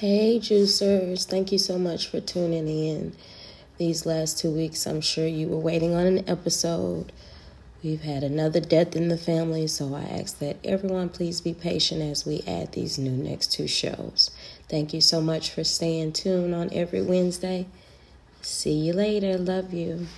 Hey, juicers. Thank you so much for tuning in these last two weeks. I'm sure you were waiting on an episode. We've had another death in the family, so I ask that everyone please be patient as we add these new next two shows. Thank you so much for staying tuned on every Wednesday. See you later. Love you.